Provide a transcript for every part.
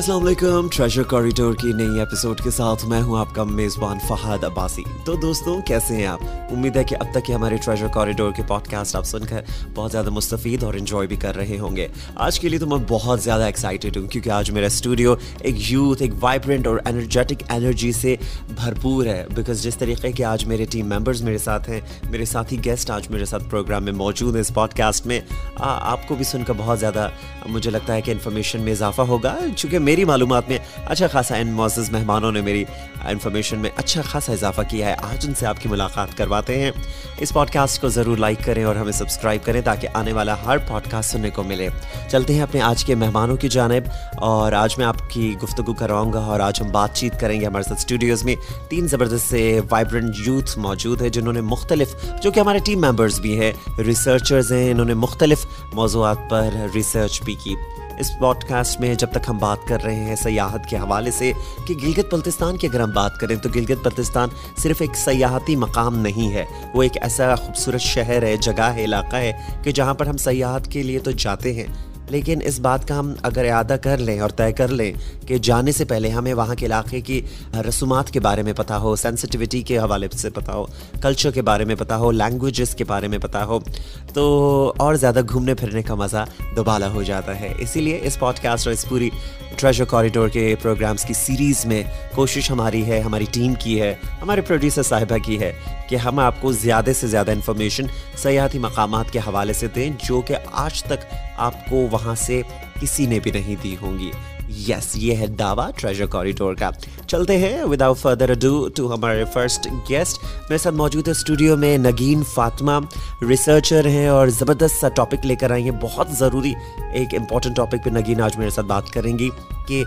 السلام علیکم treasure corridor کی نئی ایپیسوڈ کے ساتھ میں ہوں آپ کا میزبان فہد عباسی۔ تو دوستوں کیسے ہیں آپ؟ امید ہے کہ اب تک کے ہمارے ٹریجر کوریڈور کے پوڈ کاسٹ آپ سن کر بہت زیادہ مستفید اور انجوائے بھی کر رہے ہوں گے۔ آج کے لیے تو میں بہت زیادہ ایکسائٹیڈ ہوں کیونکہ آج میرا اسٹوڈیو ایک یوتھ ایک وائبرنٹ اور انرجیٹک انرجی سے بھرپور ہے۔ بیکاز جس طریقے کے آج میرے ٹیم ممبرز میرے ساتھ ہیں، میرے ساتھی گیسٹ آج میرے ساتھ پروگرام میں موجود ہیں اس پوڈ کاسٹ میں آپ کو بھی سن کر بہت زیادہ مجھے لگتا ہے کہ انفارمیشن میں اضافہ ہوگا۔ چونکہ میری معلومات میں اچھا خاصا ان معزز مہمانوں نے میری انفارمیشن میں اچھا خاصا اضافہ کیا ہے۔ آج ان سے آپ کی ملاقات کرواتے ہیں۔ اس پوڈ کاسٹ کو ضرور لائک کریں اور ہمیں سبسکرائب کریں تاکہ آنے والا ہر پوڈ کاسٹ سننے کو ملے۔ چلتے ہیں اپنے آج کے مہمانوں کی جانب۔ اور آج میں آپ کی گفتگو کرواؤں گا اور آج ہم بات چیت کریں گے ہمارے ساتھ اسٹوڈیوز میں۔ تین زبردست سے وائبرنٹ یوتھ موجود ہے جنہوں نے مختلف جو کہ ہمارے ٹیم ممبرز بھی ہیں۔ ریسرچرز ہیں، انہوں نے مختلف موضوعات پر ریسرچ بھی کی۔ اس پوڈ کاسٹ میں جب تک ہم بات کر رہے ہیں سیاحت کے حوالے سے کہ گلگت بلتستان کی اگر ہم بات کریں تو گلگت بلتستان صرف ایک سیاحتی مقام نہیں ہے۔ وہ ایک ایسا خوبصورت شہر ہے، جگہ ہے، علاقہ ہے کہ جہاں پر ہم سیاحت کے لیے تو جاتے ہیں۔ لیکن اس بات کا ہم اگر اعادہ کر لیں اور طے کر لیں کہ جانے سے پہلے ہمیں وہاں کے علاقے کی رسومات کے بارے میں پتہ ہو سینسٹیوٹی کے حوالے سے پتہ ہو کلچر کے بارے میں پتہ ہو لینگویجز کے بارے میں پتہ ہو، تو اور زیادہ گھومنے پھرنے کا مزہ دوبالا ہو جاتا ہے۔ اسی لیے اس پوڈ کاسٹ اور اس پوری ٹریجر کوریڈور کے پروگرامز کی سیریز میں کوشش ہماری ہے، ہماری ٹیم کی ہے، ہمارے پروڈیوسر صاحبہ کی ہے کہ ہم آپ کو زیادہ سے زیادہ انفارمیشن سیاحتی مقامات کے حوالے سے دیں، جو کہ آج تک آپ کو وہاں سے کسی نے بھی نہیں دی ہوں گی۔ یس یہ ہے دعویٰ ٹریجر کوریڈور کا۔ چلتے ہیں وداؤٹ فردر اڈو ٹو ہمارے فرسٹ گیسٹ میرے ساتھ موجود ہے اسٹوڈیو میں نگین فاطمہ۔ ریسرچر ہیں اور زبردست سا ٹاپک لے کر آئیں گے بہت ضروری ایک امپورٹنٹ ٹاپک پہ نگین آج میرے ساتھ بات کریں گی کہ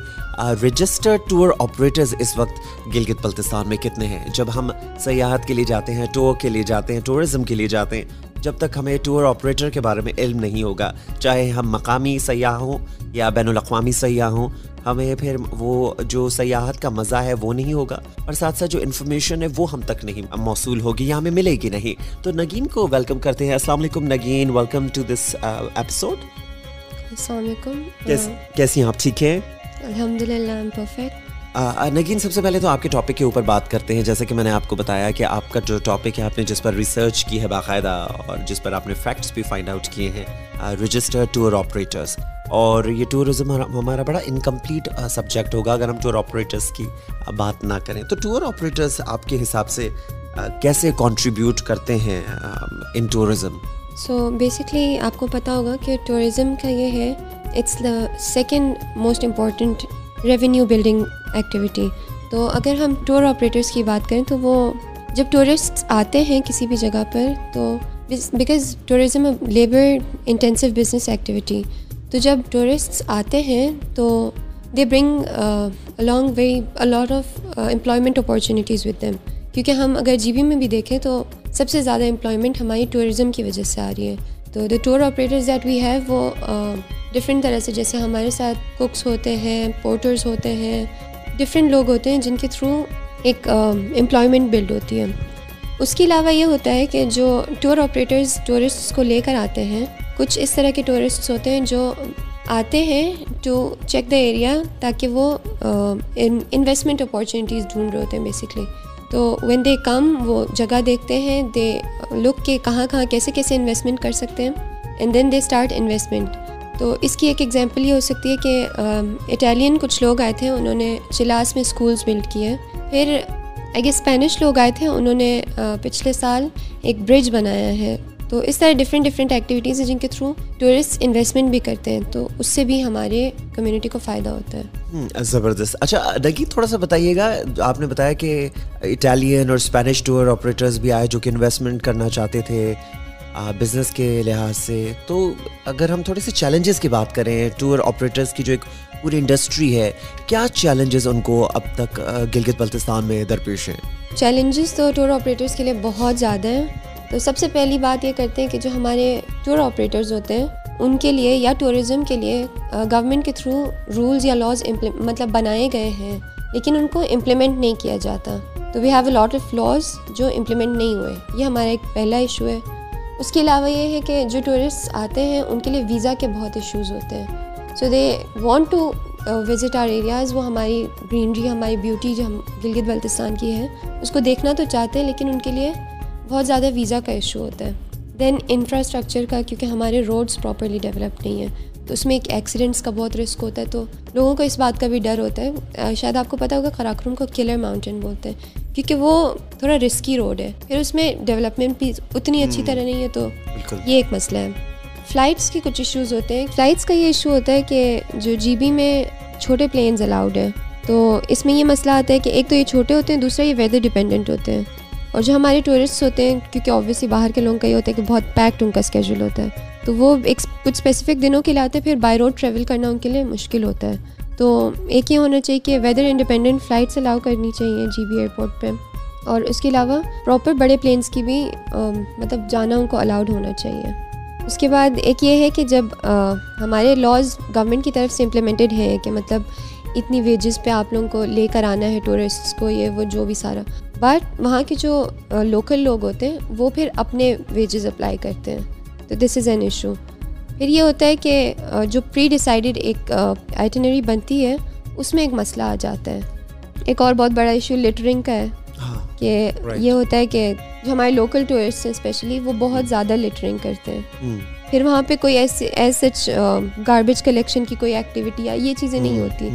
رجسٹر ٹور آپریٹرز اس وقت گلگت بلتستان میں کتنے ہیں؟ جب ہم سیاحت کے لیے جاتے ہیں ٹور کے لیے جاتے ہیں ٹورزم کے لیے جاتے ہیں جب تک ہمیں ٹور آپریٹر کے بارے میں علم نہیں ہوگا چاہے ہم مقامی سیاح ہوں یا بین الاقوامی سیاح ہوں ہمیں پھر وہ جو سیاحت کا مزہ ہے وہ نہیں ہوگا۔ اور ساتھ ساتھ جو انفارمیشن ہے وہ ہم تک نہیں موصول ہوگی یا ہمیں ملے گی نہیں۔ تو نگین کو ویلکم کرتے ہیں۔ السلام علیکم Nageen welcome to this episode السلام علیکم۔ کیسی ہیں آپ؟ ٹھیک ہیں؟ الحمد للہ نگین، سب سے پہلے تو آپ کے ٹاپک کے اوپر بات کرتے ہیں۔ جیسے کہ میں نے آپ کو بتایا کہ آپ کا جو ٹاپک ہے، آپ نے جس پر ریسرچ کی ہے باقاعدہ اور جس پر آپ نے فیکٹس بھی فائنڈ آؤٹ کیے ہیں رجسٹر ٹور آپریٹرس اور یہ ٹورزم ہمارا بڑا انکمپلیٹ سبجیکٹ ہوگا۔ اگر ہم ٹور آپریٹرس کی بات نہ کریں، تو ٹور آپریٹرس آپ کے حساب سے کیسے کنٹریبیوٹ کرتے ہیں ان ٹورزم سو بیسکلی آپ کو پتہ ہوگا کہ ٹورزم کا یہ ہے it's the second most important revenue building activity تو اگر ہم ٹور آپریٹرس کی بات کریں تو وہ جب ٹورسٹ آتے ہیں کسی بھی جگہ پر تو because tourism labour intensive business activity تو جب ٹورسٹ آتے ہیں تو they bring along very a lot of employment opportunities with them کیونکہ ہم اگر جی بی میں بھی دیکھیں تو سب سے زیادہ امپلائمنٹ ہماری ٹورزم کی وجہ سے آ رہی ہے۔ تو the tour operators that we have وہ ڈفرینٹ طرح سے جیسے ہمارے ساتھ کوکس ہوتے ہیں پورٹرز ہوتے ہیں ڈفرینٹ لوگ ہوتے ہیں جن کے تھرو ایک امپلائمنٹ بلڈ ہوتی ہے۔ اس کے علاوہ یہ ہوتا ہے کہ جو ٹور آپریٹرز ٹورسٹس کو لے کر آتے ہیں، کچھ اس طرح کے ٹورسٹس ہوتے ہیں جو آتے ہیں ٹو چیک دا ایریا تاکہ وہ انویسٹمنٹ اپارچونیٹیز ڈھونڈ رہے ہوتے ہیں بیسکلی تو وین دے کم وہ جگہ دیکھتے ہیں دے لک کے کہاں کہاں کیسے کیسے انویسٹمنٹ کر سکتے ہیں and then they start investment تو اس کی ایک ایگزامپل یہ ہو سکتی ہے کہ اٹالین کچھ لوگ آئے تھے، انہوں نے چلاس میں اسکولس بلڈ کیے. پھر آگے اسپینش لوگ آئے تھے، انہوں نے پچھلے سال ایک برج بنایا ہے. تو اس طرح ڈفرینٹ ڈفرینٹ ایکٹیویٹیز ہیں جن کے تھرو ٹورسٹ انویسٹمنٹ بھی کرتے ہیں تو اس سے بھی ہمارے کمیونٹی کو فائدہ ہوتا ہے۔ زبردست۔ اچھا نگی تھوڑا سا بتائیے گا آپ نے بتایا کہ اٹالین اور اسپینش ٹور آپریٹرز بھی آئے جو کہ انویسٹمنٹ کرنا چاہتے تھے بزنس کے لحاظ سے۔ تو اگر ہم تھوڑے سے چیلنجز کی بات کریں ٹور آپریٹرس کی جو ایک پوری انڈسٹری ہے کیا چیلنجز ان کو اب تک گلگت بلتستان میں درپیش ہیں؟ چیلنجز تو ٹور آپریٹرس کے لیے بہت زیادہ ہیں۔ تو سب سے پہلی بات یہ کرتے ہیں کہ جو ہمارے ٹور آپریٹرز ہوتے ہیں، ان کے لیے یا ٹورزم کے لیے گورنمنٹ کے تھرو رولز یا لاز مطلب بنائے گئے ہیں، لیکن ان کو امپلیمنٹ نہیں کیا جاتا۔ تو we have a lot of laws جو امپلیمنٹ نہیں ہوئے۔ یہ ہمارا ایک پہلا ایشو ہے۔ اس کے علاوہ یہ ہے کہ جو ٹورسٹ آتے ہیں، ان کے لیے ویزا کے بہت ایشوز ہوتے ہیں۔ So they want to visit our areas وہ ہماری گرینری ہماری بیوٹی جو ہم گلگت بلتستان کی ہے، اس کو دیکھنا تو چاہتے ہیں، لیکن ان کے لیے بہت زیادہ ویزا کا ایشو ہوتا ہے۔ دین انفراسٹرکچر کا کیونکہ ہمارے روڈس پراپرلی ڈیولپ نہیں ہیں تو اس میں ایک ایکسیڈنٹس کا بہت رسک ہوتا ہے تو لوگوں کو اس بات کا بھی ڈر ہوتا ہے۔ شاید آپ کو پتا ہوگا کراکرم کو کلر ماؤنٹین بولتے ہیں کیونکہ وہ تھوڑا رسکی روڈ ہے۔ پھر اس میں ڈیولپمنٹ بھی اتنی اچھی طرح نہیں ہے تو یہ ایک مسئلہ ہے۔ فلائٹس کے کچھ ایشوز ہوتے ہیں۔ فلائٹس کا یہ ایشو ہوتا ہے کہ جو جی بی میں چھوٹے پلینز الاؤڈ ہیں تو اس میں یہ مسئلہ آتا ہے کہ ایک تو یہ چھوٹے ہوتے ہیں دوسرا یہ ویدر ڈپینڈنٹ ہوتے ہیں۔ اور جو ہمارے ٹورسٹ ہوتے ہیں، کیونکہ اوبیسلی باہر کے لوگوں کا یہ ہوتا ہے کہ بہت پیکڈ ان کا اسکیجول ہوتا ہے۔ تو وہ ایک کچھ اسپیسیفک دنوں کے لیے آتے ہیں، پھر بائی روڈ ٹریول کرنا ان کے لیے مشکل ہوتا ہے۔ تو ایک یہ ہونا چاہیے کہ ویدر انڈیپینڈنٹ فلائٹس الاؤ کرنی چاہیے جی بی ایئرپورٹ پہ۔ اور اس کے علاوہ پراپر بڑے پلینس کی بھی مطلب جانا ان کو الاؤڈ ہونا چاہیے۔ اس کے بعد ایک یہ ہے کہ جب ہمارے لاز گورنمنٹ کی طرف سے امپلیمنٹڈ ہیں کہ مطلب اتنی ویجز پہ آپ لوگوں کو لے کر آنا ہے ٹورسٹ کو، یہ وہ جو بھی سارا۔ بٹ وہاں کے جو لوکل لوگ ہوتے ہیں وہ پھر اپنے ویجز اپلائی کرتے ہیں۔ تو دس از این ایشو پھر یہ ہوتا ہے کہ جو پری ڈیسائیڈڈ ایک آئٹنری بنتی ہے اس میں ایک مسئلہ آ جاتا ہے۔ ایک اور بہت بڑا ایشو لٹرنگ کا ہے۔ ہاں، کہ یہ ہوتا ہے کہ جو ہمارے لوکل ٹورسٹ ہیں اسپیشلی وہ بہت زیادہ لٹرنگ کرتے ہیں۔ پھر وہاں پہ کوئی ایسے ایز سچ گاربیج کلیکشن کی کوئی ایکٹیویٹی یا یہ چیزیں نہیں ہوتی۔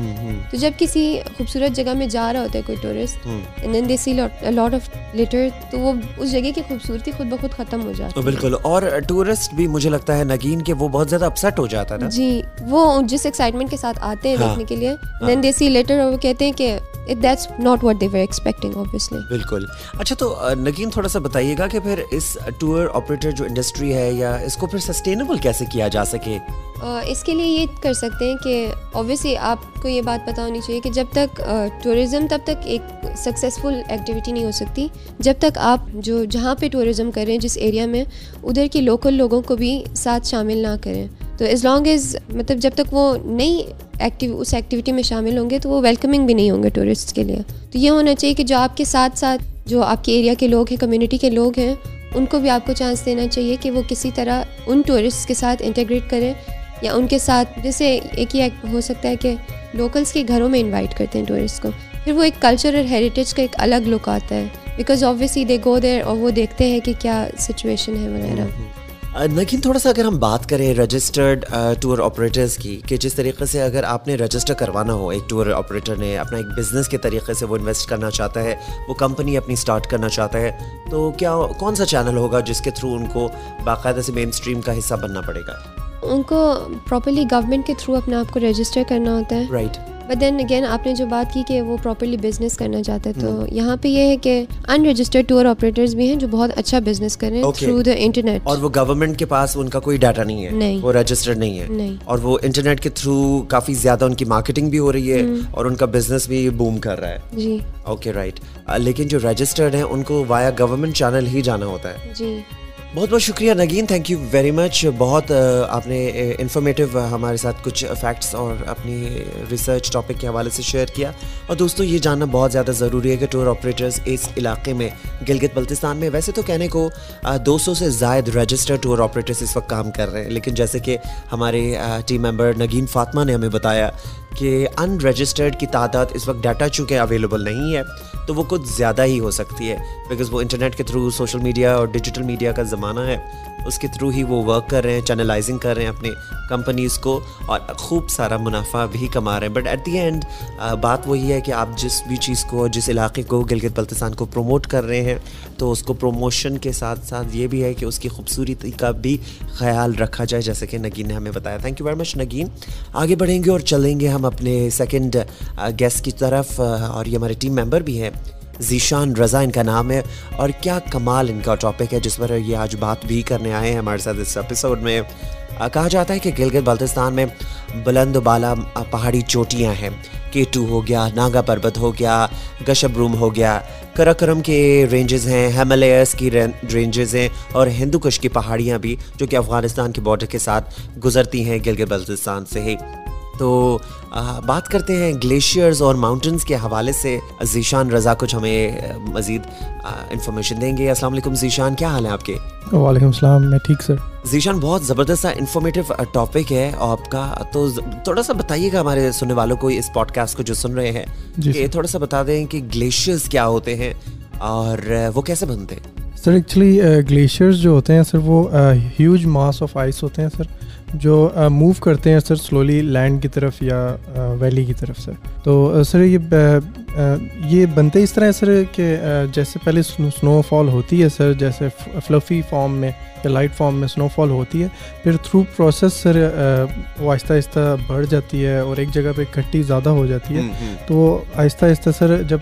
تو جب کسی خوبصورت جگہ میں جا رہا ہوتا ہے کوئی tourist then they see lot of litter تو وہ اس جگہ کی خوبصورتی خود بخود ختم ہو جاتی ہے۔ بالکل اور ٹورسٹ بھی مجھے لگتا ہے نگین کہ وہ بہت زیادہ اپسٹ ہو جاتا ہے جی وہ جس ایکسائٹمنٹ کے ساتھ آتے ہیں ہاں۔ دیکھنے کے لیے دین دے سی لیٹر وہ کہتے ہیں کہ that's not what they were expecting obviously بالکل۔ اچھا تو نگین تھوڑا سا بتائیے گا کہ پھر اس ٹور آپریٹر جو انڈسٹری ہے یا اس کو پھر سسٹینیبل کیسے کیا جا سکے؟ اس کے لیے یہ کر سکتے ہیں کہ اوبیسلی آپ کو یہ بات پتہ ہونی چاہیے کہ جب تک ٹورزم تب تک ایک سکسیزفل ایکٹیویٹی نہیں ہو سکتی جب تک آپ جو جہاں پہ ٹورزم کر رہے ہیں جس ایریا میں ادھر کے لوکل لوگوں کو بھی ساتھ شامل نہ کریں۔ تو ایز لانگ ایز مطلب جب تک وہ نئی ایکٹیو اس ایکٹیویٹی میں شامل ہوں گے تو وہ ویلکمنگ بھی نہیں ہوں گے ٹورسٹ کے لیے۔ تو یہ ہونا چاہیے کہ جو آپ کے ساتھ ساتھ جو آپ کے ایریا کے لوگ ہیں کمیونٹی کے لوگ ہیں، ان کو بھی آپ کو چانس دینا چاہیے کہ وہ کسی طرح ان ٹورسٹ کے ساتھ انٹیگریٹ کریں یا ان کے ساتھ جیسے ایک ہی ہو سکتا ہے کہ لوکلس کے گھروں میں انوائٹ کرتے ہیں ٹورسٹ کو۔ پھر وہ ایک کلچر اور ہیریٹیج کا ایک الگ لک آتا ہے۔ بیکاز آبویسلی دے گو دیر اور وہ دیکھتے ہیں کہ کیا سچویشن ہے وغیرہ۔ لیکن تھوڑا سا اگر ہم بات کریں رجسٹرڈ ٹور آپریٹرس کی کہ جس طریقے سے اگر آپ نے رجسٹر کروانا ہو ایک ٹور آپریٹر نے اپنا ایک بزنس کے طریقے سے وہ انویسٹ کرنا چاہتا ہے وہ کمپنی اپنی اسٹارٹ کرنا چاہتا ہے تو کیا کون سا چینل ہوگا جس کے تھرو ان کو باقاعدہ سے مین اسٹریم کا حصہ بننا پڑے گا؟ ان کو پراپرلی گورنمنٹ کے تھرو اپنے آپ کو رجسٹر کرنا ہوتا ہے۔ رائٹ بٹ دین اگین آپ نے جو بات کی کہ وہ پراپرلی بزنس کرنا چاہتا ہے تو یہاں پہ یہ ہے کہ ان رجسٹرڈ ٹور آپریٹرز بھی ہیں جو بہت اچھا بزنس کر رہے ہیں تھرو دا انٹرنیٹ اور وہ گورنمنٹ کے پاس ان کا کوئی ڈاٹا نہیں ہے نہیں وہ رجسٹرڈ نہیں ہے اور وہ انٹرنیٹ کے تھرو کافی زیادہ ان کی مارکیٹنگ بھی ہو رہی ہے اور ان کا بزنس بھی بوم کر رہا ہے جی اوکے رائٹ لیکن جو رجسٹرڈ ہیں ان کو وایا گورنمنٹ چینل ہی جانا ہوتا ہے جی بہت بہت شکریہ Nageen thank you very much بہت آپ نے انفارمیٹیو ہمارے ساتھ کچھ فیکٹس اور اپنی ریسرچ ٹاپک کے حوالے سے شیئر کیا۔ اور دوستوں یہ جاننا بہت زیادہ ضروری ہے کہ ٹور آپریٹرز اس علاقے میں، گلگت بلتستان میں، ویسے تو کہنے کو دو سو سے زائد رجسٹر ٹور آپریٹرز اس وقت کام کر رہے ہیں۔ لیکن جیسے کہ ہمارے ٹیم ممبر نگین فاطمہ نے ہمیں بتایا کہ ان رجسٹرڈ کی تعداد اس وقت ڈاٹا چونکہ اویلیبل نہیں ہے، تو وہ کچھ زیادہ ہی ہو سکتی ہے۔ بیکاز وہ انٹرنیٹ کے تھرو سوشل میڈیا اور ڈیجیٹل میڈیا کا زمانہ ہے۔ اس کے تھرو ہی وہ ورک کر رہے ہیں چینلائزنگ کر رہے ہیں اپنے کمپنیز کو اور خوب سارا منافع بھی کما رہے ہیں۔ بٹ ایٹ دی اینڈ بات وہی ہے کہ آپ جس بھی چیز کو جس علاقے کو گلگت بلتستان کو پروموٹ کر رہے ہیں، تو اس کو پروموشن کے ساتھ ساتھ یہ بھی ہے کہ اس کی خوبصورتی کا بھی خیال رکھا جائے۔ جیسے کہ نگین نے ہمیں بتایا۔ Thank you very much Nageen. آگے بڑھیں گے اور چلیں گے ہم اپنے سیکنڈ گیسٹ کی طرف اور یہ ہمارے ٹیم ممبر بھی ہیں۔ ذیشان رضا ان کا نام ہے اور کیا کمال ان کا ٹاپک ہے جس پر یہ آج بات بھی کرنے آئے ہیں ہمارے ساتھ اس ایپیسوڈ میں۔ کہا جاتا ہے کہ گلگت بلتستان میں بلند و بالا پہاڑی چوٹیاں ہیں۔ کیٹو ہو گیا، ناگا پربت ہو گیا، گشب روم ہو گیا۔ کراکرم کے رینجز ہیں ہیمالیاز کی رینجز ہیں اور ہندو کش کی پہاڑیاں بھی جو کہ افغانستان کے بارڈر کے ساتھ گزرتی ہیں گلگت بلتستان سے ہی۔ تو بات کرتے ہیں گلیشیئرز اور ماؤنٹنس کے حوالے سے۔ ذیشان رضا کچھ ہمیں مزید انفارمیشن دیں گے۔ السلام علیکم ذیشان کیا حال ہے آپ کے؟ وعلیکم السلام میں ٹھیک سر۔ ذیشان بہت زبردست سا انفارمیٹیو ٹاپک ہے آپ کا۔ تو تھوڑا سا بتائیے گا ہمارے سننے والوں کو اس پوڈ کاسٹ کو جو سن رہے ہیں جی کہ تھوڑا سا بتا دیں کہ گلیشیئرز کیا ہوتے ہیں اور وہ کیسے بنتے ہیں؟ سر ایکچولی گلیشیئرز جو ہوتے ہیں سر وہ ہیوج ماس آف آئس ہوتے ہیں سر۔ جو موو کرتے ہیں سر سلولی لینڈ کی طرف یا ویلی کی طرف سر. تو سر یہ یہ بنتے اس طرح ہے سر کہ جیسے پہلے سنو فال ہوتی ہے سر جیسے فلفی فارم میں یا لائٹ فارم میں سنو فال ہوتی ہے پھر تھرو پروسیس سر وہ آہستہ آہستہ بڑھ جاتی ہے اور ایک جگہ پہ اکٹھی زیادہ ہو جاتی ہے۔ تو آہستہ آہستہ سر جب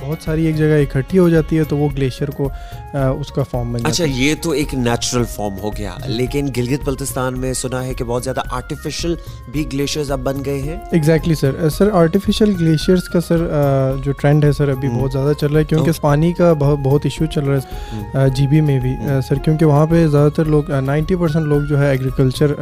بہت ساری ایک جگہ اکٹھی ہو جاتی ہے تو وہ گلیشیئر کو اس کا فارم بن اچھا یہ تو ایک نیچرل فارم ہو گیا۔ لیکن گلگت بلتستان میں سنا ہے کہ بہت زیادہ آرٹیفیشل بھی گلیشیئرز اب بن گئے ہیں۔ Exactly sir sir artificial glaciers کا سر جو ٹرینڈ ہے سر ابھی بہت زیادہ چل رہا ہے کیونکہ پانی کا بہت ایشو چل رہا ہے جی بی میں بھی۔ سر کیونکہ وہاں پہ زیادہ تر لوگ نائنٹی پرسینٹ لوگ جو ہے ایگریکلچر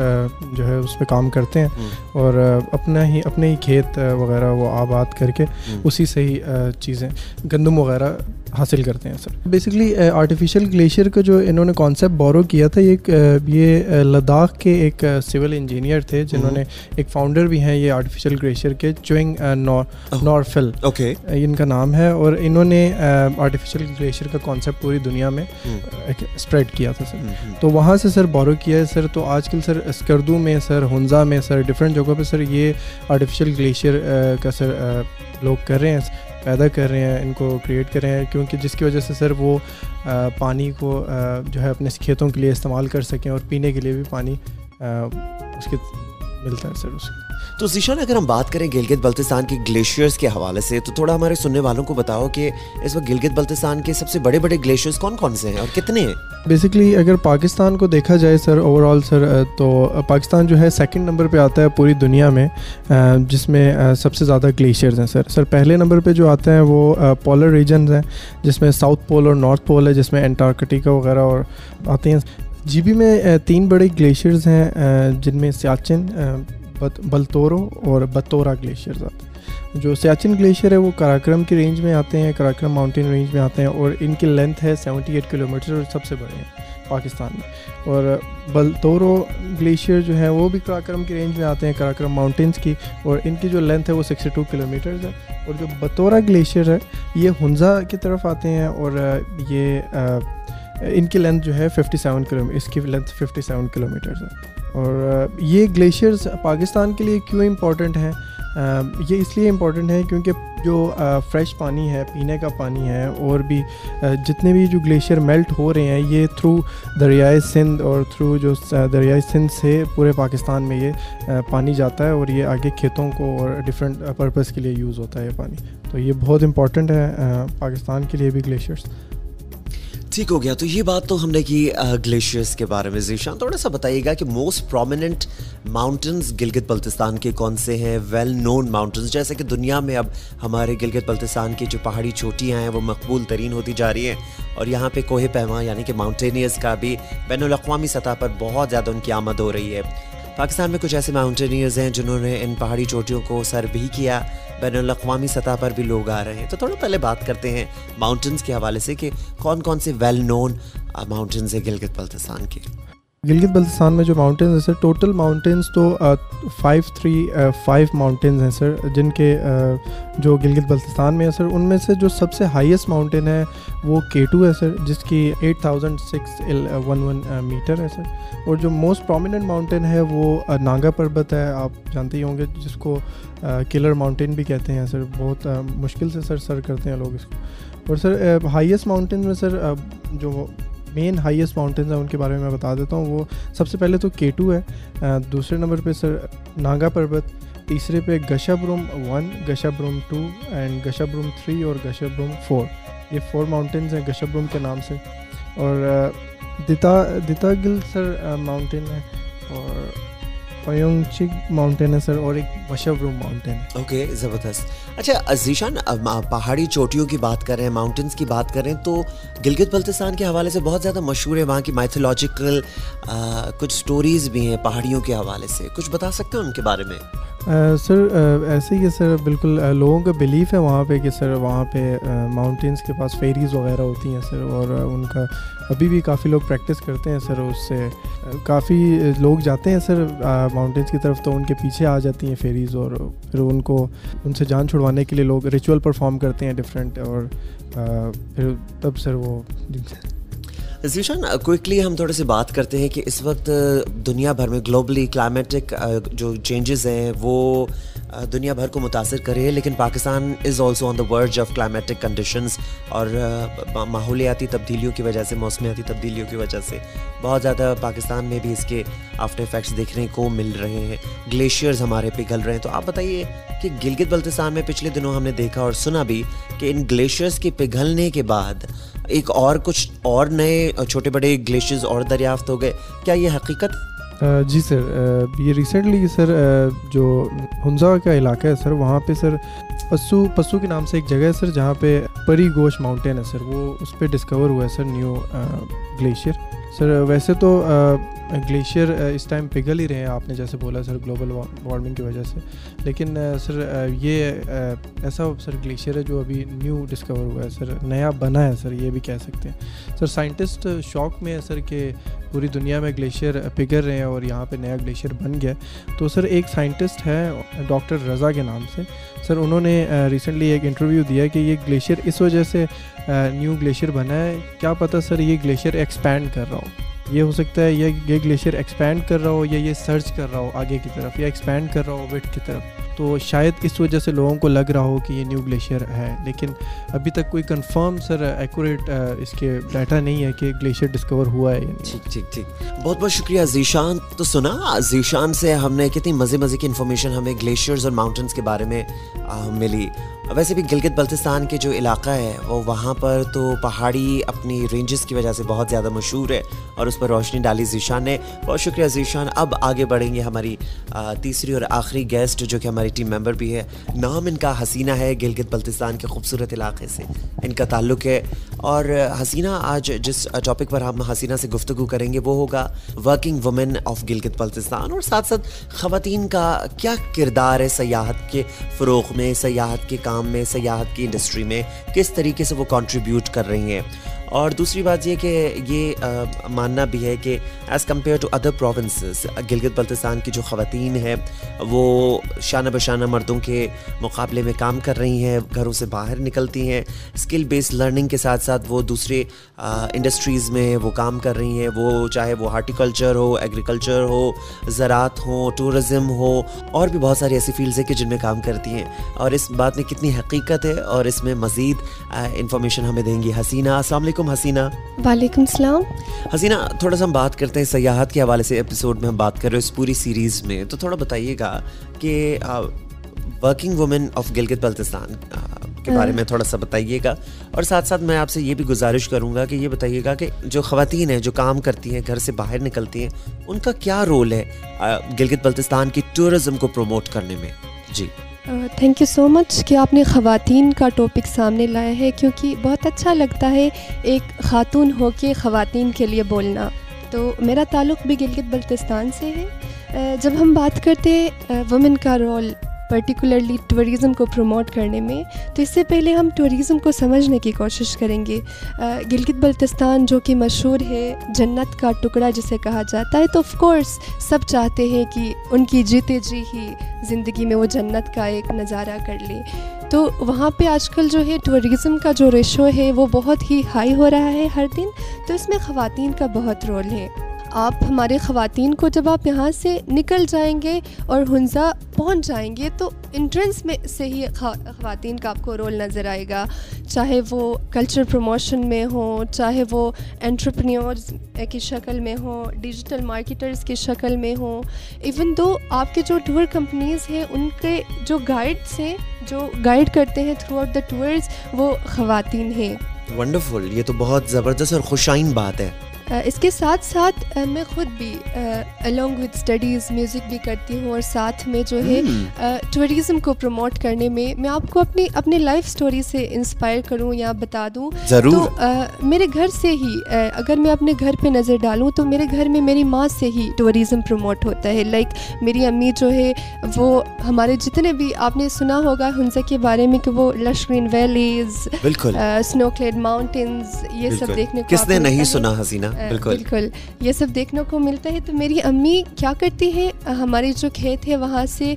جو ہے اس پہ کام کرتے ہیں۔ اور اپنا ہی اپنے ہی کھیت وغیرہ وہ آباد کر کے اسی سے ہی چیزیں گندم وغیرہ حاصل کرتے ہیں سر۔ بیسکلی آرٹیفیشیل گلیشیئر کا جو انہوں نے کانسیپٹ بورو کیا تھا یہ یہ لداخ کے ایک سول انجینئر تھے جنہوں نے ایک فاؤنڈر بھی ہیں یہ آرٹیفیشیل گلیشیئر کے چوئنگ نارفل اوکے ان کا نام ہے اور انہوں نے آرٹیفیشیل گلیشیئر کا کانسیپٹ پوری دنیا میں اسپریڈ کیا تھا سر۔ تو وہاں سے سر بورو کیا ہے سر۔ تو آج کل سر اسکردو میں سر ہنزا میں سر ڈفرینٹ جگہوں پہ سر یہ آرٹیفیشیل گلیشیئر کا سر لوگ کر رہے ہیں۔ پیدا کر رہے ہیں، ان کو کریٹ کر رہے ہیں، کیونکہ جس کی وجہ سے سر وہ پانی کو جو ہے اپنے کھیتوں کے لیے استعمال کر سکیں اور پینے کے لیے بھی پانی اس کے ملتا ہے سر اس کو تو ذیشان اگر ہم بات کریں گلگت بلتستان کے گلیشیئرس کے حوالے سے، تو تھوڑا ہمارے سننے والوں کو بتاؤ کہ اس وقت گلگت بلتستان کے سب سے بڑے بڑے گلیشیئرس کون کون سے ہیں اور کتنے ہیں؟ بیسکلی اگر پاکستان کو دیکھا جائے سر اوور آل سر تو پاکستان جو ہے سیکنڈ نمبر پہ آتا ہے پوری دنیا میں جس میں سب سے زیادہ گلیشیئرز ہیں سر۔ سر، پہلے نمبر پہ جو آتے ہیں وہ پولر ریجنز ہیں، جس میں ساؤتھ پول اور نارتھ پول ہے، جس میں انٹارکٹیکا وغیرہ اور آتے ہیں۔ جی بی میں تین بڑے گلیشیئرز ہیں جن میں سیاچن بلتورو اور بطورا گلیشیئرز آتے ہیں۔ جو سیاچن گلیشیئر ہے، وہ کراکرم کی رینج میں آتے ہیں، کراکرم ماؤنٹین رینج میں آتے ہیں اور ان کی لینتھ ہے سیونٹی ایٹ کلو میٹر اور سب سے بڑے ہیں پاکستان میں۔ اور بلتورو گلیشیئر جو ہیں، وہ بھی کراکرم کی رینج میں آتے ہیں، کراکرم ماؤنٹینس کی۔ اور ان کی جو لینتھ ہے، وہ سکسٹی ٹو کلو میٹرز ہے۔ اور جو بطورا گلیشیئر ہے، یہ ہنزا کی طرف آتے ہیں اور یہ ان کی لینتھ جو ہے ففٹی سیون کلو اس کی لینتھ ففٹی سیون کلو میٹرز ہے۔ اور یہ گلیشیئرز پاکستان کے لیے کیوں امپورٹنٹ ہیں؟ یہ اس لیے امپورٹنٹ ہے کیونکہ جو فریش پانی ہے، پینے کا پانی ہے، اور بھی جتنے بھی جو گلیشیئر میلٹ ہو رہے ہیں، یہ تھرو دریائے سندھ اور تھرو جو دریائے سندھ سے پورے پاکستان میں یہ پانی جاتا ہے اور یہ آگے کھیتوں کو اور ڈفرینٹ پرپز کے لیے یوز ہوتا ہے یہ پانی۔ تو یہ بہت امپورٹنٹ ہے پاکستان کے لیے بھی گلیشیئرس ٹھیک ہو گیا۔ تو یہ بات تو ہم نے کی گلیشیئرس کے بارے میں۔ ذیشان تھوڑا سا بتائیے گا کہ most prominent mountains Gilgit Baltistan کے کون سے ہیں؟ ویل نون ماؤنٹنس جیسے کہ دنیا میں اب ہمارے گلگت بلتستان کی جو پہاڑی چوٹیاں ہیں، وہ مقبول ترین ہوتی جا رہی ہیں۔ اور یہاں پہ کوہ پیما یعنی کہ ماؤنٹینئرس کا بھی بین الاقوامی سطح پر بہت زیادہ ان کی آمد ہو رہی ہے۔ پاکستان میں کچھ ایسے ماؤنٹینئرز ہیں جنہوں نے ان پہاڑی چوٹیوں کو سر بھی کیا، بین الاقوامی سطح پر بھی لوگ آ رہے ہیں۔ تو تھوڑا پہلے بات کرتے ہیں ماؤنٹنز کے حوالے سے کہ کون کون سے ویل نون ماؤنٹنز ہیں گلگت بلتستان کے۔ گلگت بلتستان میں جو ماؤنٹینز ہیں سر ٹوٹل ماؤنٹینز تو فائیو تھری فائیو ماؤنٹینز ہیں سر جن کے جو گلگت بلتستان میں ہے سر ان میں سے جو سب سے ہائیسٹ ماؤنٹین ہے وہ کے ٹو ہے سر جس کی eight thousand six one one metre ہے سر اور جو موسٹ پرومیننٹ ماؤنٹین ہے وہ ناگا پربت ہے، آپ جانتے ہی ہوں گے، جس کو کلر ماؤنٹین بھی کہتے ہیں سر بہت مشکل سے سر سر کرتے ہیں لوگ اس کو۔ اور سر ہائیسٹ ماؤنٹین میں سر جو مین ہائیسٹ ماؤنٹینز ہیں، ان کے بارے میں میں بتا دیتا ہوں۔ وہ سب سے پہلے تو کیٹو ٹو ہے۔ دوسرے نمبر پہ سر ناگا پربت، تیسرے پہ Gasherbrum one Gasherbrum two and Gasherbrum three اور گشا بروم فور یہ فور ماؤنٹینز ہیں گشا بروم کے نام سے۔ اور دتا دتا گل سر ماؤنٹین ہے۔ اور ماؤنٹین ہے سر اور ایک روم ماؤنٹین اوکے زبردست. اچھا ذیشان پہاڑی چوٹیوں کی بات کر رہے ہیں ماؤنٹینس کی بات کر رہے ہیں تو گلگت بلتستان کے حوالے سے بہت زیادہ مشہور ہے وہاں کی مائتھولوجیکل کچھ سٹوریز بھی ہیں پہاڑیوں کے حوالے سے۔ کچھ بتا سکتے ہیں ان کے بارے میں؟ سر ایسے ہی ہے سر بالکل لوگوں کا بلیف ہے وہاں پہ کہ سر وہاں پہ ماؤنٹینس کے پاس فیریز وغیرہ ہوتی ہیں سر اور ان کا ابھی بھی کافی لوگ پریکٹس کرتے ہیں سر، اس سے، کافی لوگ جاتے ہیں سر ماؤنٹینس کی طرف تو ان کے پیچھے آ جاتی ہیں فیریز اور پھر ان کو، ان سے جان چھڑوانے کے لیے لوگ ریچول پرفارم کرتے ہیں ڈفرینٹ اور پھر تب سر وہ ذیشان کوئکلی ہم تھوڑے سے بات کرتے ہیں کہ اس وقت دنیا بھر میں گلوبلی کلائمیٹک جو چینجز ہیں وہ دنیا بھر کو متاثر کرے ہیں لیکن Pakistan is also on the word of climatic conditions اور ماحولیاتی تبدیلیوں کی وجہ سے، موسمیاتی تبدیلیوں کی وجہ سے بہت زیادہ پاکستان میں بھی اس کے آفٹر افیکٹس دیکھنے کو مل رہے ہیں گلیشیئرز ہمارے پگھل رہے ہیں۔ تو آپ بتائیے کہ گلگت بلتستان میں پچھلے دنوں ہم نے دیکھا اور سنا بھی کہ ان گلیشیئرز کے پگھلنے کے بعد ایک اور کچھ اور نئے چھوٹے بڑے گلیشیئرز اور دریافت ہو گئے۔ کیا یہ حقیقت جی سر یہ ریسنٹلی سر جو ہنزا کا علاقہ ہے سر، وہاں پہ سر پسو پسو کے نام سے ایک جگہ ہے سر، جہاں پہ پری گوش ماؤنٹین ہے سر، وہ اس پہ ڈسکور ہوا ہے سر نیو گلیشیئر سر، ویسے تو گلیشیئر اس ٹائم پگھل ہی رہے ہیں، آپ نے جیسے بولا سر گلوبل وارمنگ کی وجہ سے. لیکن سر یہ ایسا سر گلیشیئر ہے جو ابھی نیو ڈسکور ہوا ہے سر، نیا بنا ہے سر، یہ بھی کہہ سکتے ہیں. سر سائنٹسٹ شوق میں ہے سر کہ پوری دنیا میں گلیشیئر پگھل رہے ہیں اور یہاں پہ نیا گلیشیئر بن گیا تو سر ایک سائنٹسٹ ہے ڈاکٹر رضا کے نام سے۔ سر انہوں نے ریسنٹلی ایک انٹرویو دیا کہ یہ گلیشیئر اس وجہ سے نیو گلیشیئر بنا ہے۔ کیا پتہ سر یہ گلیشیئر ایکسپینڈ کر رہا ہو۔ یہ ہو سکتا ہے یہ یہ گلیشیئر ایکسپینڈ کر رہا ہو یا یہ سرچ کر رہا ہو آگے کی طرف یا ایکسپینڈ کر رہا ہو ویٹ کی طرف۔ تو شاید اس وجہ سے لوگوں کو لگ رہا ہو کہ یہ نیو گلیشیئر ہے۔ لیکن ابھی تک کوئی کنفرم سر ایکوریٹ اس کے ڈیٹا نہیں ہے کہ گلیشیئر ڈسکور ہوا ہے ٹھیک ٹھیک ٹھیک۔ بہت بہت شکریہ ذیشان تو سنا ذیشان سے ہم نے کتنی مزے مزے کی انفارمیشن ہمیں گلیشیئرز اور ماؤنٹینس کے بارے میں ملی۔ ویسے بھی گلگت بلتستان کے جو علاقہ ہے، وہ وہاں پر تو پہاڑی اپنی رینجز کی وجہ سے بہت زیادہ مشہور ہے اور اس پر روشنی ڈالی ذیشان نے۔ بہت شکریہ ذیشان اب آگے بڑھیں گے ہماری تیسری اور آخری گیسٹ جو کہ ہماری ٹیم ممبر بھی ہے۔ نام ان کا حسینہ ہے گلگت بلتستان کے خوبصورت علاقے سے۔ ان کا تعلق ہے۔ اور حسینہ، آج جس ٹاپک پر ہم حسینہ سے گفتگو کریں گے، وہ ہوگا working women of Gilgit Baltistan. اور ساتھ ساتھ خواتین کا کیا کردار ہے سیاحت کے فروغ میں، سیاحت کے کام میں سیاحت کی انڈسٹری میں کس طریقے سے وہ کنٹریبیوٹ کر رہی ہیں۔ اور دوسری بات یہ کہ یہ ماننا بھی ہے کہ as compare to other provinces Gilgit Baltistan کی جو خواتین ہیں، وہ شانہ بشانہ مردوں کے مقابلے میں کام کر رہی ہیں، گھروں سے باہر نکلتی ہیں۔ اسکل بیس لرننگ کے ساتھ ساتھ وہ دوسرے انڈسٹریز میں وہ کام کر رہی ہیں۔ وہ چاہے وہ ہارٹیکلچر ہو ایگریکلچر ہو، زراعت ہو ٹورزم ہو، اور بھی بہت ساری ایسی فیلڈز ہیں کہ جن میں کام کرتی ہیں۔ اور اس بات میں کتنی حقیقت ہے اور اس میں مزید انفارمیشن ہمیں دیں گی۔ حسینہ، السلام علیکم۔ علیکم حسینہ۔ وعلیکم السلام۔ حسینہ تھوڑا سا ہم بات کرتے ہیں سیاحت کے حوالے سے ایپیسوڈ میں ہم بات کر رہے ہیں اس پوری سیریز میں۔ تو تھوڑا بتائیے گا کہ working women of Gilgit Baltistan کے بارے میں تھوڑا سا بتائیے گا۔ اور ساتھ ساتھ میں آپ سے یہ بھی گزارش کروں گا کہ یہ بتائیے گا کہ جو خواتین ہیں جو کام کرتی ہیں گھر سے باہر نکلتی ہیں ان کا کیا رول ہے گلگت بلتستان کی ٹورزم کو پروموٹ کرنے میں؟ جی۔ تھینک یو سو مچ کہ آپ نے خواتین کا ٹاپک سامنے لایا ہے، کیونکہ بہت اچھا لگتا ہے ایک خاتون ہو کے خواتین کے لیے بولنا۔ تو میرا تعلق بھی گلگت بلتستان سے ہے۔ جب ہم بات کرتے وومن کا رول پرٹیکولرلی ٹورزم کو پروموٹ کرنے میں، تو اس سے پہلے ہم ٹورزم کو سمجھنے کی کوشش کریں گے۔ گلگت بلتستان جو کہ مشہور ہے، جنت کا ٹکڑا جسے کہا جاتا ہے، تو آف کورس سب چاہتے ہیں کہ ان کی جیتے جی ہی زندگی میں وہ جنت کا ایک نظارہ کر لیں۔ تو وہاں پہ آج کل جو ہے ٹورزم کا جو ریشو ہے، وہ بہت ہی ہائی ہو رہا ہے ہر دن۔ تو اس میں خواتین کا بہت رول ہے۔ آپ ہمارے خواتین کو جب آپ یہاں سے نکل جائیں گے اور ہنزا پہنچ جائیں گے تو انٹرنس میں سے ہی خواتین کا آپ کو رول نظر آئے گا۔ چاہے وہ کلچر پروموشن میں ہوں، چاہے وہ انٹرپرینورز کی شکل میں ہوں ڈیجیٹل مارکیٹرز کی شکل میں ہوں۔ ایون دو آپ کے جو ٹور کمپنیز ہیں، ان کے جو گائیڈس ہیں، جو گائیڈ کرتے ہیں تھرو آؤٹ دا ٹورز وہ خواتین ہیں۔ ونڈرفل یہ تو بہت زبردست اور خوشائن بات ہے۔ اس کے ساتھ ساتھ میں خود بھی الانگ ود اسٹڈیز میوزک بھی کرتی ہوں اور ساتھ میں جو ہے ٹوریزم کو پروموٹ کرنے میں میں آپ کو اپنی اپنے لائف اسٹوری سے انسپائر کروں یا بتا دوں۔ تو میرے گھر سے ہی اگر میں اپنے گھر پہ نظر ڈالوں تو میرے گھر میں میری ماں سے ہی ٹوریزم پروموٹ ہوتا ہے۔ لائک میری امی جو ہے وہ ہمارے جتنے بھی آپ نے سنا ہوگا ہنزا کے بارے میں کہ وہ لش گرین ویلیز بالکل اسنو کلیڈ ماؤنٹینز یہ سب دیکھنے کو کس نے نہیں سنا حسینہ؟ بالکل. یہ سب دیکھنے کو ملتا ہے تو میری امی کیا کرتی ہے؟ ہمارے جو کھیت ہے وہاں سے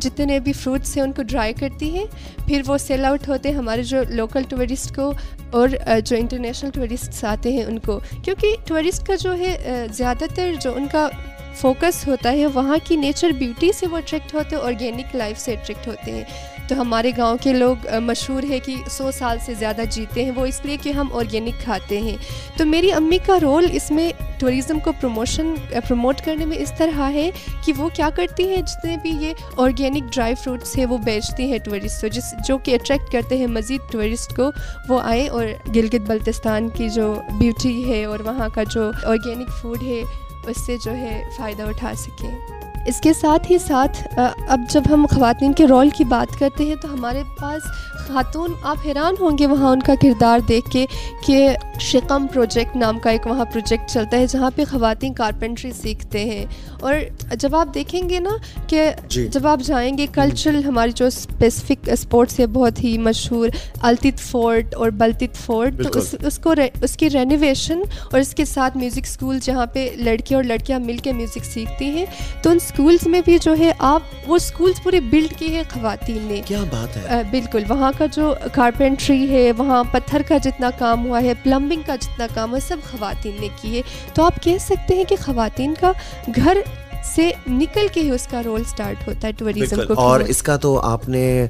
جتنے بھی فروٹس ہیں ان کو ڈرائی کرتی ہے پھر وہ سیل آؤٹ ہوتے ہیں ہمارے جو لوکل ٹورسٹ کو اور جو انٹرنیشنل ٹورسٹس آتے ہیں ان کو۔ کیونکہ ٹورسٹ کا جو ہے زیادہ تر جو ان کا فوکس ہوتا ہے وہاں کی نیچر بیوٹی سے وہ اٹریکٹ ہوتے ہیں آرگینک لائف سے اٹریکٹ ہوتے ہیں۔ تو ہمارے گاؤں کے لوگ مشہور ہے کہ سو سال سے زیادہ جیتے ہیں، وہ اس لیے کہ ہم آرگینک کھاتے ہیں۔ تو میری امی کا رول اس میں ٹوریزم کو پروموشن پروموٹ کرنے میں اس طرح ہے کہ وہ کیا کرتی ہیں، جتنے بھی یہ آرگینک ڈرائی فروٹس ہیں، وہ بیچتی ہیں ٹورسٹ کو، جس، جو کہ اٹریکٹ کرتے ہیں مزید ٹورسٹ کو، وہ آئیں اور گلگت بلتستان کی جو بیوٹی ہے اور وہاں کا جو آرگینک فوڈ ہے، اس سے جو ہے فائدہ اٹھا سکیں۔ اس کے ساتھ ہی ساتھ اب جب ہم خواتین کے رول کی بات کرتے ہیں تو ہمارے پاس خاتون آپ حیران ہوں گے وہاں ان کا کردار دیکھ کے کہ شکم پروجیکٹ نام کا ایک وہاں پروجیکٹ چلتا ہے جہاں پہ خواتین کارپینٹری سیکھتے ہیں۔ اور جب آپ دیکھیں گے نا کہ جی۔ جب آپ جائیں گے کلچرل ہماری جو اسپیسیفک اسپورٹس ہے بہت ہی مشہور التت فورٹ اور بلتت فورٹ تو اس اس کو اس کی رینویشن اور اس کے ساتھ میوزک اسکول جہاں پہ لڑکے اور لڑکیاں مل کے میوزک سیکھتی ہیں تو ان اسکولس میں بھی جو ہے آپ وہ اسکولس پورے بلڈ کیے ہیں خواتین نے۔ کیا بات ہے؟ بالکل وہاں کا جو کارپینٹری ہے وہاں پتھر کا جتنا کام ہوا ہے پلمبنگ کا جتنا کام ہوا سب خواتین نے کیے۔ تو آپ کہہ سکتے ہیں کہ خواتین کا گھر سے نکل کے ہی اس کا رول سٹارٹ ہوتا ہے ٹوریزم کو اور اس کا تو آپ نے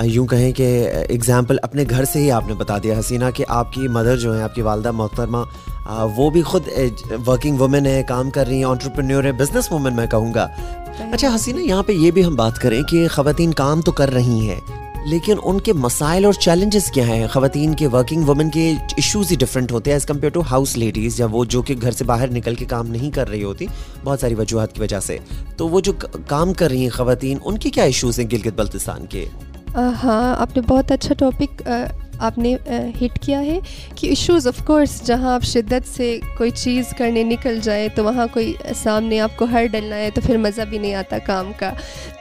یوں کہیں کہ اگزامپل اپنے گھر سے ہی آپ نے بتا دیا حسینہ کہ آپ کی مدر جو ہیں آپ کی والدہ محترمہ وہ بھی خود ورکنگ وومن ہے کام کر رہی ہیں آنٹرپرینور ہے بزنس وومن میں کہوں گا۔ اچھا حسینہ یہاں پہ یہ بھی ہم بات کریں کہ خواتین کام تو کر رہی ہیں لیکن ان کے مسائل اور چیلنجز کیا ہیں؟ خواتین کے ورکنگ وومن کے ایشوز ہی ڈفرینٹ ہوتے ہیں as compare to house ladies یا وہ جو کہ گھر سے باہر نکل کے کام نہیں کر رہی ہوتی بہت ساری وجوہات کی وجہ سے۔ تو وہ جو کام کر رہی ہیں خواتین ان کے کیا ایشوز ہیں گلگت بلتستان کے؟ ہاں آپ نے بہت اچھا ٹاپک آپ نے ہٹ کیا ہے کہ ایشوز آف کورس جہاں آپ شدت سے کوئی چیز کرنے نکل جائیں تو وہاں کوئی سامنے آپ کو ہر ڈلنا ہے تو پھر مزہ بھی نہیں آتا کام کا۔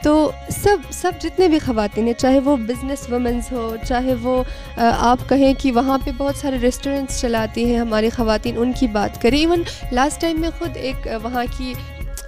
تو سب سب جتنے بھی خواتین ہیں، چاہے وہ بزنس وومنز ہو، چاہے وہ آپ کہیں کہ وہاں پہ بہت سارے ریسٹورینٹس چلاتی ہیں ہماری خواتین، ان کی بات کریں۔ ایون لاسٹ ٹائم میں خود ایک وہاں کی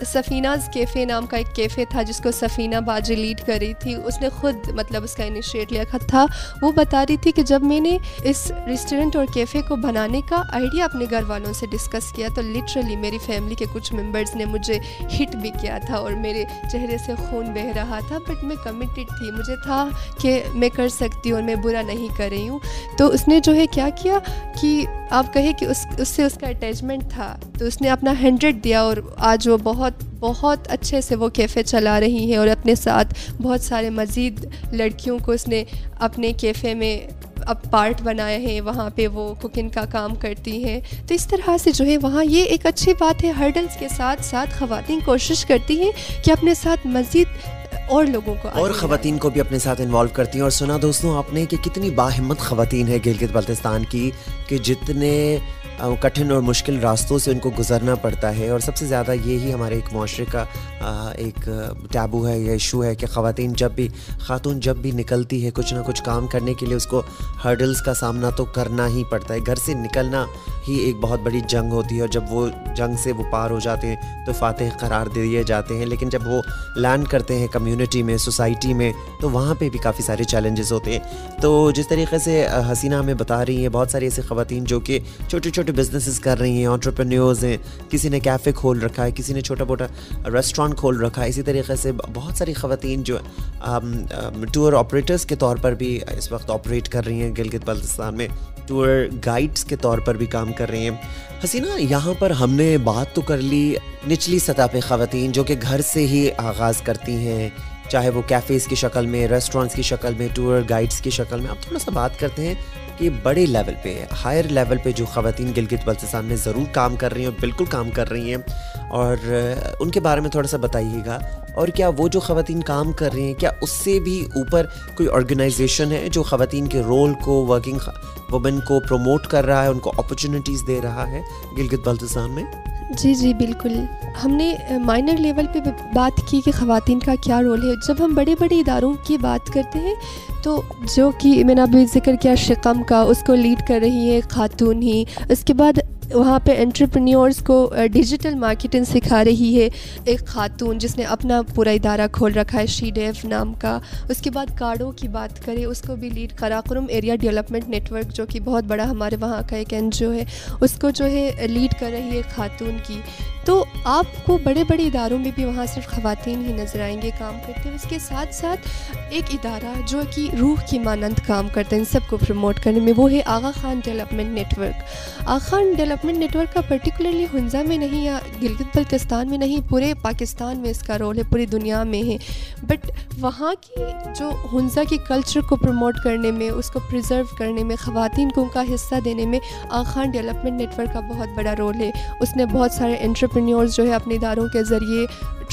سفیناز کیفے نام کا ایک کیفے تھا جس کو سفینہ باجی لیڈ کر رہی تھی۔ اس نے خود مطلب اس کا انیشیٹ لیا تھا۔ وہ بتا رہی تھی کہ جب میں نے اس ریسٹورینٹ اور کیفے کو بنانے کا آئیڈیا اپنے گھر والوں سے ڈسکس کیا تو لٹرلی میری فیملی کے کچھ ممبرس نے مجھے ہٹ بھی کیا تھا اور میرے چہرے سے خون بہہ رہا تھا۔ بٹ میں کمیٹیڈ تھی۔ مجھے تھا کہ میں کر سکتی ہوں اور میں برا نہیں کر رہی ہوں۔ تو اس نے جو ہے کیا کیا کہ آپ کہیں کہ اس اس سے اس کا اٹیچمنٹ تھا۔ تو اس نے اپنا ہنڈریڈ دیا اور آج وہ بہت بہت اچھے سے وہ کیفے چلا رہی ہیں اور اپنے ساتھ بہت سارے مزید لڑکیوں کو اس نے اپنے کیفے میں اب پارٹ بنائے ہیں وہاں پہ وہ کوکنگ کا کام کرتی ہیں۔ تو اس طرح سے جو ہے وہاں یہ ایک اچھی بات ہے ہرڈلس کے ساتھ ساتھ خواتین کوشش کرتی ہیں کہ اپنے ساتھ مزید اور لوگوں کو اور خواتین کو بھی اپنے ساتھ انوالو کرتی ہیں۔ اور سنا دوستوں آپ نے کہ کتنی باہمت خواتین ہے گلگت بلتستان کی کہ جتنے کٹھن اور مشکل راستوں سے ان کو گزرنا پڑتا ہے۔ اور سب سے زیادہ یہی ہمارے ایک معاشرے کا ایک ٹیبو ہے یا ایشو ہے کہ خواتین جب بھی، خاتون جب بھی نکلتی ہے کچھ نہ کچھ کام کرنے کے لیے، اس کو ہرڈلس کا سامنا تو کرنا ہی پڑتا ہے۔ گھر سے نکلنا ہی ایک بہت بڑی جنگ ہوتی ہے، اور جب وہ جنگ سے وہ پار ہو جاتے ہیں تو فاتح قرار دیے جاتے ہیں۔ لیکن جب وہ لینڈ کرتے ہیں کمیونٹی میں سوسائٹی میں، تو وہاں پہ بھی کافی سارے چیلنجز ہوتے ہیں۔ تو جس طریقے سے حسینہ ہمیں بتا رہی ہیں، بہت ساری ایسی خواتین جو کہ چھوٹے چھوٹے چھوٹے بزنسز کر رہی ہیں آنٹرپرینیورز ہیں، کسی نے کیفے کھول رکھا ہے، کسی نے چھوٹا موٹا ریسٹورانٹ کھول رکھا ہے، اسی طریقے سے بہت ساری خواتین جو ٹور آپریٹرس کے طور پر بھی اس وقت آپریٹ کر رہی ہیں، گلگت بلتستان میں ٹور گائیڈس کے طور پر بھی کام کر رہی ہیں۔ حسینہ، یہاں پر ہم نے بات تو کر لی نچلی سطح پہ خواتین جو کہ گھر سے ہی آغاز کرتی ہیں، چاہے وہ کیفیز کی شکل میں ریسٹورینٹس کی شکل میں ٹور گائیڈس کی شکل میں۔ اب تھوڑا سا بات کرتے ہیں کہ بڑے لیول پہ ہائر لیول پہ جو خواتین گلگت بلتستان میں ضرور کام کر رہی ہیں اور بالکل کام کر رہی ہیں۔ اور ان کے بارے میں تھوڑا سا بتائیے گا۔ اور کیا وہ جو خواتین کام کر رہی ہیں، کیا اس سے بھی اوپر کوئی آرگنائزیشن ہے جو خواتین کے رول کو ورکنگ وومن کو پروموٹ کر رہا ہے، ان کو اپرچونیٹیز دے رہا ہے گلگت بلتستان میں جی جی بالکل۔ ہم نے مائنر لیول پہ بات کی کہ خواتین کا کیا رول ہے۔ جب ہم بڑے بڑے اداروں کی بات کرتے ہیں، تو جو کہ میں نے ابھی ذکر کیا شکم کا، اس کو لیڈ کر رہی ہے خاتون ہی۔ اس کے بعد وہاں پہ انٹرپرینیورس کو ڈیجیٹل مارکیٹنگ سکھا رہی ہے۔ ایک خاتون جس نے اپنا پورا ادارہ کھول رکھا ہے شی ڈیف نام کا۔ اس کے بعد کارڈوں کی بات کریں، اس کو بھی lead Karakoram area development network جو کہ بہت بڑا ہمارے وہاں کا ایک این جی او ہے۔ اس کو جو ہے لیڈ کر رہی ہے خاتون کی۔ تو آپ کو بڑے بڑے اداروں میں بھی وہاں صرف خواتین ہی نظر آئیں گے کام کرتے ہیں اس کے ساتھ ساتھ ایک ادارہ جو کہ روح کی مانند کام کرتے ہیں ان سب کو پروموٹ کرنے میں، وہ ہے Aga Khan development network Aga Khan develop development network کا پرٹیکولرلی ہنزا میں نہیں یا گلگت بلتستان میں نہیں، پورے پاکستان میں اس کا رول ہے، پوری دنیا میں ہے. بٹ وہاں کی جو ہنزا کی کلچر کو پروموٹ کرنے میں، اس کو پرزرو کرنے میں، خواتین کو ان کا حصہ دینے میں آخان ڈیولپمنٹ نیٹ ورک کا بہت بڑا رول ہے. اس نے بہت سارے انٹرپرینیورز جو ہے اپنے اداروں کے ذریعے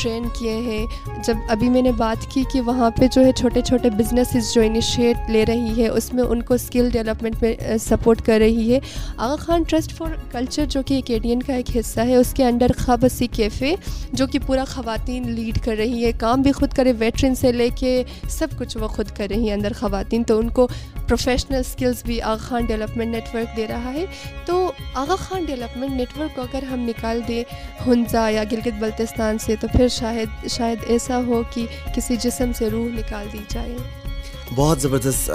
ٹرین کیے ہیں۔ جب ابھی میں نے بات کی کہ وہاں پہ جو ہے چھوٹے چھوٹے بزنسز جو انیشیٹ لے رہی ہے، اس میں ان کو اسکل ڈیولپمنٹ میں سپورٹ کر رہی ہے۔ Aga Khan trust for culture جو کہ اکیڈین کا ایک حصہ ہے، اس کے انڈر خبسی کیفے جو کہ پورا خواتین لیڈ کر رہی ہے، کام بھی خود کرے ویٹرن سے لے کے سب کچھ وہ خود کر رہی ہیں اندر خواتین۔ تو ان کو پروفیشنل اسکلس بھی Aga Khan development network دے رہا ہے۔ تو Aga Khan development network کو اگر ہم نکال دیں ہنزا یا گلگت بلتستان سے، تو پھر شاید شاید ایسا ہو کہ کسی جسم سے روح نکال دی جائے۔ بہت زبردست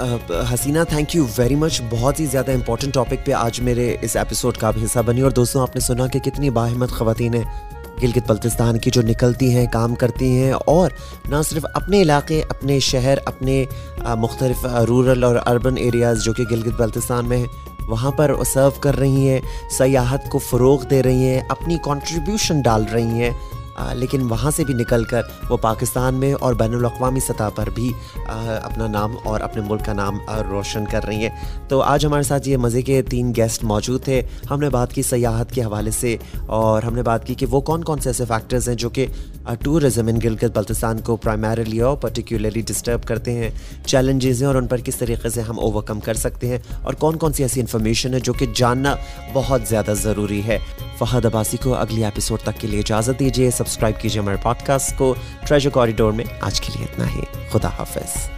Haseena thank you very much بہت ہی زیادہ امپورٹنٹ ٹاپک پہ آج میرے اس ایپیسوڈ کا بھی حصہ بنی۔ اور دوستوں، آپ نے سنا کہ کتنی باہمت خواتین ہیں۔ گلگت بلتستان کی جو نکلتی ہیں، کام کرتی ہیں اور نہ صرف اپنے علاقے، اپنے شہر، اپنے مختلف رورل اور اربن ایریاز جو کہ گلگت بلتستان میں ہیں، وہاں پر سرو کر رہی ہیں، سیاحت کو فروغ دے رہی ہیں، اپنی کنٹریبیوشن ڈال رہی ہیں۔ لیکن وہاں سے بھی نکل کر وہ پاکستان میں اور بین الاقوامی سطح پر بھی اپنا نام اور اپنے ملک کا نام روشن کر رہی ہیں۔ تو آج ہمارے ساتھ یہ مزے کے تین گیسٹ موجود تھے۔ ہم نے بات کی سیاحت کے حوالے سے اور ہم نے بات کی کہ وہ کون کون سے ایسے فیکٹرز ہیں جو کہ ٹورزم ان گلگت بلتستان کو پرائمریلی اور پرٹیکولرلی ڈسٹرب کرتے ہیں۔ چیلنجز ہیں اور ان پر کس طریقے سے ہم اوور کم کر سکتے ہیں۔ اور کون کون سی ایسی انفارمیشن ہے جو کہ جاننا بہت زیادہ ضروری ہے۔ فہد عباسی کو اگلی ایپیسوڈ تک کے لیے اجازت دیجیے سبسکرائب کیجیے ہمارے پوڈ کاسٹ کو ٹریجر کوریڈور میں۔ آج کے لیے اتنا ہی۔ خدا حافظ۔